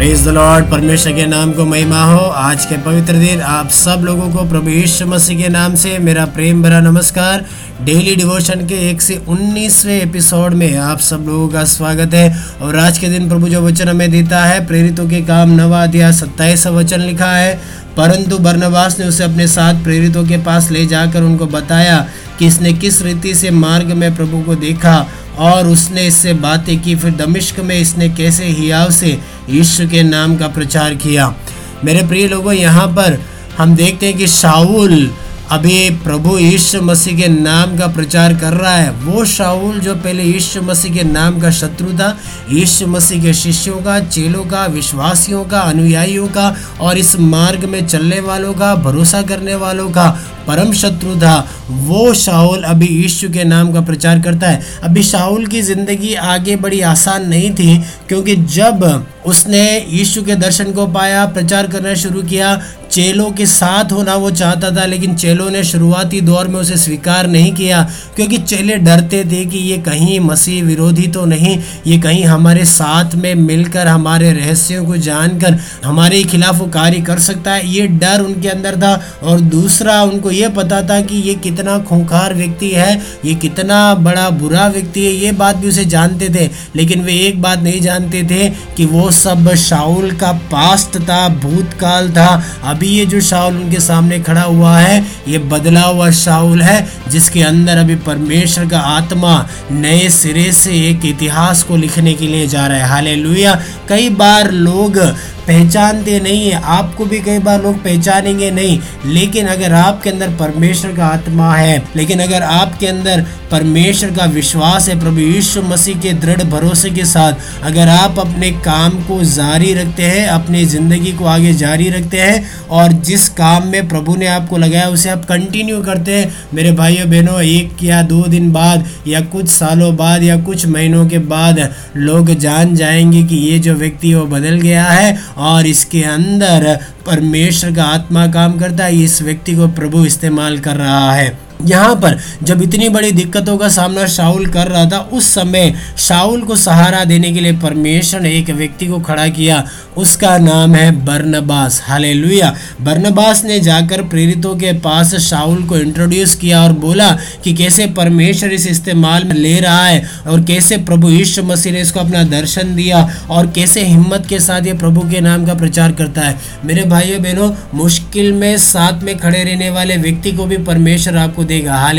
Praise the Lord परमेश्वर के नाम को महिमा हो। आज के पवित्र दिन, आप सब लोगों को प्रभु यीशु मसीह के नाम से मेरा प्रेम भरा नमस्कार। डेली डिवोशन के एक से उन्नीसवें एपिसोड में आप सब लोगों का स्वागत है। और आज के दिन प्रभु जो वचन हमें देता है, प्रेरितों के काम नवा अध्याय सत्ताईस वचन लिखा है। परंतु बर्नबास ने उसे अपने साथ प्रेरितों के पास ले जाकर उनको बताया कि इसने किस रीति से मार्ग में प्रभु को देखा। और उसने इससे बातें की। फिर दमिश्क में इसने कैसे हियाव से यीशु के नाम का प्रचार किया? मेरे प्रिय लोगों, यहाँ पर हम देखते हैं कि शाऊल अभी प्रभु यीशु मसीह के नाम का प्रचार कर रहा है। वो शाऊल जो पहले यीशु मसीह के नाम का शत्रु था, यीशु मसीह के शिष्यों का, चेलों का, विश्वासियों का, अनुयायियों का और इस मार्ग में चलने वालों का, भरोसा करने वालों का परम शत्रु था। वो शाहुल अभी यीशु के नाम का प्रचार करता है। अभी शाहुल की ज़िंदगी आगे बड़ी आसान नहीं थी, क्योंकि जब उसने यीशु के दर्शन को पाया, प्रचार करना शुरू किया। चेलों के साथ होना वो चाहता था, लेकिन चेलों ने शुरुआती दौर में उसे स्वीकार नहीं किया, क्योंकि चेले डरते थे कि ये कहीं मसीह विरोधी तो नहीं, ये कहीं हमारे साथ में मिलकर, हमारे रहस्यों को जानकर, हमारे खिलाफ वो कार्य कर सकता है। ये डर उनके अंदर था, और दूसरा उनको ये पता था कि ये कितना खूंखार व्यक्ति है, ये कितना बड़ा बुरा व्यक्ति है, ये बात भी उसे जानते थे, लेकिन वे एक बात नहीं जानते थे कि वो सब शाउल का पास्ट था, भूतकाल था। अभी ये जो शाउल उनके सामने खड़ा हुआ है, ये बदला हुआ शाउल है, जिसके अंदर अभी परमेश्वर का आत्मा नए सिरे से एक इतिहास को लिखने के लिए जा रहा है। हाले कई बार लोग पहचानते नहीं है। आपको भी कई बार लोग पहचानेंगे नहीं। लेकिन अगर आपके अंदर परमेश्वर का आत्मा है, लेकिन अगर आपके अंदर परमेश्वर का विश्वास है, प्रभु यीशु मसीह के दृढ़ भरोसे के साथ, अगर आप अपने काम को जारी रखते हैं, अपनी ज़िंदगी को आगे जारी रखते हैं, और जिस काम में प्रभु ने आपको लगाया, उसे आप कंटिन्यू करते हैं, मेरे भाइयों, बहनों, एक या दो दिन बाद, या कुछ सालों बाद, या कुछ महीनों के बाद, लोग जान जाएँगे कि ये जो व्यक्ति वो बदल गया है और इसके अंदर परमेश्वर का आत्मा काम करता है। इस व्यक्ति को प्रभु इस्तेमाल कर रहा है। यहाँ पर जब इतनी बड़ी दिक्कतों का सामना शाउल कर रहा था, उस समय शाउल को सहारा देने के लिए परमेश्वर ने एक व्यक्ति को खड़ा किया। उसका नाम है बर्नबास। हाले बर्नबास ने जाकर प्रेरितों के पास शाउल को इंट्रोड्यूस किया और बोला कि कैसे परमेश्वर इस इस्तेमाल में ले रहा है और कैसे प्रभु यीशु मसीह ने इसको अपना दर्शन दिया और कैसे हिम्मत के साथ ये प्रभु के नाम का प्रचार करता है। मेरे भाइयों बहनों मुश्किल में साथ में खड़े रहने वाले व्यक्ति को भी परमेश्वर आपको देगा। हाल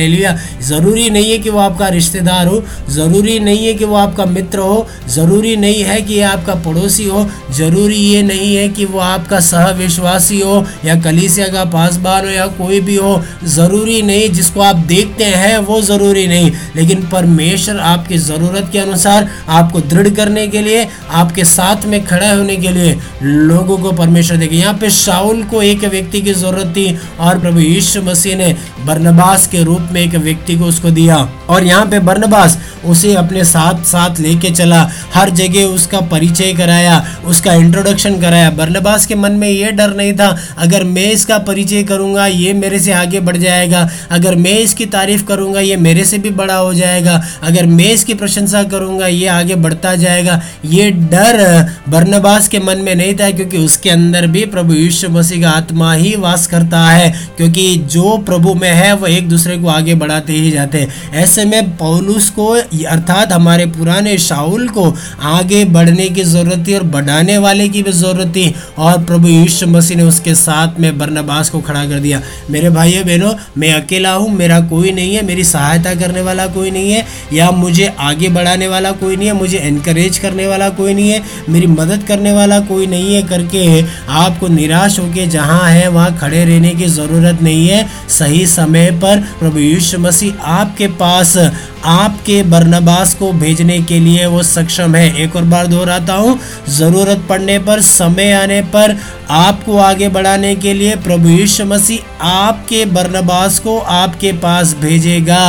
ज़रूरी नहीं है कि वो आपका रिश्तेदार हो, ज़रूरी नहीं है कि वो आपका मित्र हो, ज़रूरी नहीं है कि आपका पड़ोसी हो, ज़रूरी ये नहीं है कि वो आपका सह विश्वासी हो, या कलीसिया का पासबान हो, या कोई भी हो। ज़रूरी नहीं, जिसको आप देखते हैं, वो ज़रूरी नहीं। लेकिन परमेश्वर आपकी ज़रूरत के अनुसार आपको दृढ़ करने के लिए, आपके साथ में खड़ा होने के लिए लोगों को परमेश्वर देगा। यहाँ पे शाउल को एक व्यक्ति की ज़रूरत थी, और प्रभु यीशु मसीह ने बर्नबास बर्नबास के रूप में एक व्यक्ति को उसको दिया। और यहाँ पे बर्नबास उसे अपने साथ साथ लेके चला। हर जगह उसका परिचय कराया, उसका इंट्रोडक्शन कराया। बर्नबास के मन में ये डर नहीं था, अगर मैं इसका परिचय करूँगा, ये मेरे से आगे बढ़ जाएगा। अगर मैं इसकी तारीफ़ करूँगा, ये मेरे से भी बड़ा हो जाएगा। अगर मैं इसकी प्रशंसा करूँगा, ये आगे बढ़ता जाएगा। ये डर बर्नबास के मन में नहीं था, क्योंकि उसके अंदर भी प्रभु यीशु मसीह का आत्मा ही वास करता है, क्योंकि जो प्रभु में है, वो एक दूसरे को आगे बढ़ाते ही जाते हैं। ऐसे में पौलुस को अर्थात हमारे पुराने शाहुल को आगे बढ़ने की ज़रूरत थी और बढ़ाने वाले की भी ज़रूरत थी और प्रभु यीशु मसीह ने उसके साथ में बरनबास को खड़ा कर दिया। मेरे भाइयों, बहनों, मैं अकेला हूँ, मेरा कोई नहीं है, मेरी सहायता करने वाला कोई नहीं है, या मुझे आगे बढ़ाने वाला कोई नहीं है, मुझे इनक्रेज करने वाला कोई नहीं है, मेरी मदद करने वाला कोई नहीं है, करके आपको निराश होकर जहाँ है, वहाँ खड़े रहने की ज़रूरत नहीं है। सही समय पर प्रभु यीशु मसीह आपके पास, आपके बरनबास को भेजने के लिए वो सक्षम है। एक और बार दोहराता हूँ, ज़रूरत पड़ने पर, समय आने पर आपको आगे बढ़ाने के लिए प्रभु यीशु मसीह आपके बरनबास को आपके पास भेजेगा।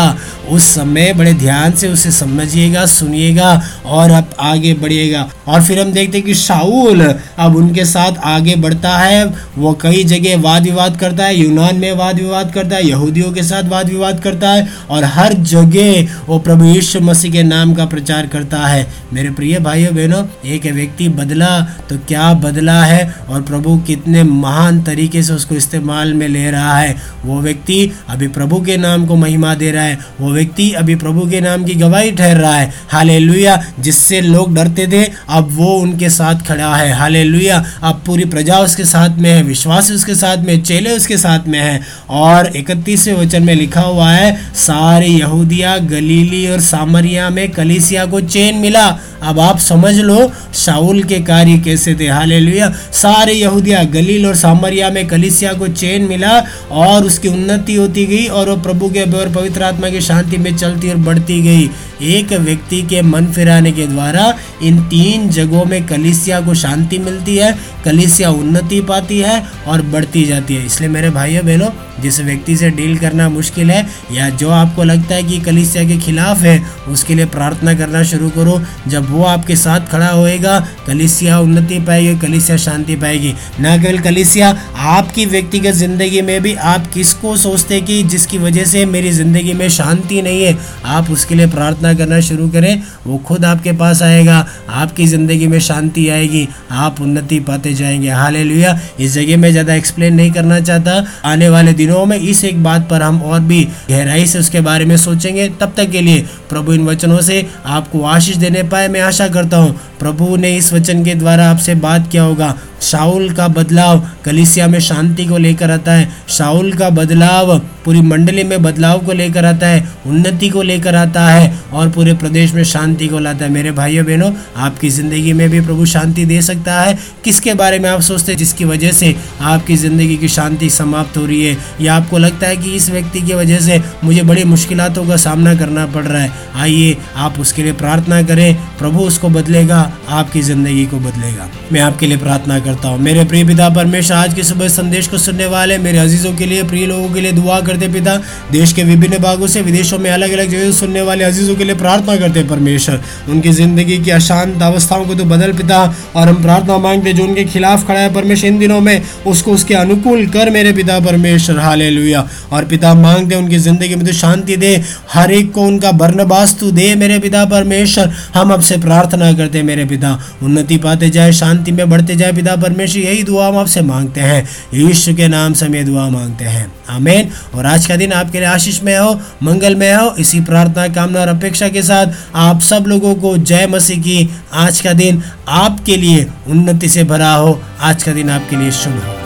उस समय बड़े ध्यान से उसे समझिएगा, सुनिएगा और अब आगे बढ़िएगा। और फिर हम देखते हैं कि शाऊल अब उनके साथ आगे बढ़ता है। वो कई जगह वाद विवाद करता है, यूनान में वाद विवाद करता है, यहूदियों के साथ वाद विवाद करता है और हर जगह वो प्रभु यीशु मसीह के नाम का प्रचार करता है। मेरे प्रिय भाइयों, बहनों, एक व्यक्ति बदला तो क्या बदला है? और प्रभु कितने महान तरीके से उसको इस्तेमाल में ले रहा है। वो व्यक्ति अभी प्रभु के नाम को महिमा दे रहा है। वो व्यक्ति अभी प्रभु के नाम की गवाही ठहर रहा है। हाले जिससे लोग डरते थे, अब वो उनके साथ खड़ा है। हाले अब पूरी प्रजा उसके साथ में है, विश्वास उसके साथ में, चेले उसके साथ में है। और इकतीसवें वचन में लिखा हुआ है, सारी यहूदिया, गलीली और सामरिया में कलिसिया को चैन मिला। अब आप समझ लो शाउल के कार्य कैसे थे। हाले सारे यहूदिया गलील और सामरिया में कलिसिया को चैन मिला और उसकी उन्नति होती गई और वो प्रभु के और पवित्र आत्मा की शांति में चलती और बढ़ती गई। एक व्यक्ति के मन फिराने के द्वारा इन तीन जगहों में कलिसिया को शांति मिलती है, कलिसिया उन्नति पाती है और बढ़ती जाती है। इसलिए मेरे भाइयों, बहनों, जिस व्यक्ति से डील करना मुश्किल है या जो आपको लगता है कि कलिसिया के खिलाफ है, उसके लिए प्रार्थना करना शुरू करो। जब वो आपके साथ खड़ा होएगा, कलिसिया उन्नति पाएगी, कलिसिया शांति पाएगी। ना केवल कलिसिया, आपकी व्यक्तिगत ज़िंदगी में भी आप किसको सोचते कि जिसकी वजह से मेरी ज़िंदगी में शांति नहीं है, आप उसके लिए प्रार्थना करना शुरू करें, वो खुद आपके पास आएगा, आपकी ज़िंदगी में शांति आएगी, आप उन्नति पाते जाएँगे। हाल इस जगह में ज़्यादा एक्सप्लेन नहीं करना चाहता। आने वाले दिनों में इस एक बात पर हम और भी गहराई से उसके बारे में सोचेंगे। तब तक के लिए प्रभु इन वचनों से आपको आशीष देने पाए। मैं आशा करता हूँ, प्रभु ने इस वचन के द्वारा आपसे बात किया होगा। शाउल का बदलाव कलिसिया में शांति को लेकर आता है। शाउल का बदलाव पूरी मंडली में बदलाव को लेकर आता है, उन्नति को लेकर आता है और पूरे प्रदेश में शांति को लाता है। मेरे भाइयों बहनों, आपकी ज़िंदगी में भी प्रभु शांति दे सकता है। किसके बारे में आप सोचते हैं? जिसकी वजह से आपकी ज़िंदगी की शांति समाप्त हो रही है। या आपको लगता है कि इस व्यक्ति की वजह से मुझे बड़ी मुश्किलों का सामना करना पड़ रहा है? आइए, आप उसके लिए प्रार्थना करें। प्रभु उसको बदलेगा, आपकी ज़िंदगी को बदलेगा। मैं आपके लिए प्रार्थना करता हूँ। मेरे प्रिय पिता परमेश्वर, आज के सुबह संदेश को सुनने वाले मेरे अजीज़ों के लिए, प्रिय लोगों के लिए दुआ करते पिता। देश के विभिन्न भागों से, विदेशों में अलग अलग जगह सुनने वाले अजीज़ों के लिए प्रार्थना करते परमेश्वर। उनकी ज़िंदगी की अशांत अवस्थाओं को तो बदल पिता, और हम प्रार्थना मांगते जो उनके खिलाफ खड़ा है परमेश्वर, इन दिनों में उसको उसके अनुकूल कर मेरे पिता परमेश्वर। हाले और पिता मांगते उनकी ज़िंदगी में तो शांति दे, हर एक को उनका बर्नबास तू दे मेरे पिता परमेश्वर। हम अब से प्रार्थना करते मेरे पिता। उन्नति पाते जाए, शांति में बढ़ते जाए पिता परमेश्वर यही दुआ हम आपसे मांगते हैं। यीशु के नाम से हम ये दुआ मांगते हैं। आमेन। और आज का दिन आपके लिए आशीष में हो मंगल में हो। इसी प्रार्थना, कामना और अपेक्षा के साथ आप सब लोगों को जय मसीह की आज का दिन आपके लिए उन्नति से भरा हो। आज का दिन आपके लिए शुभ हो।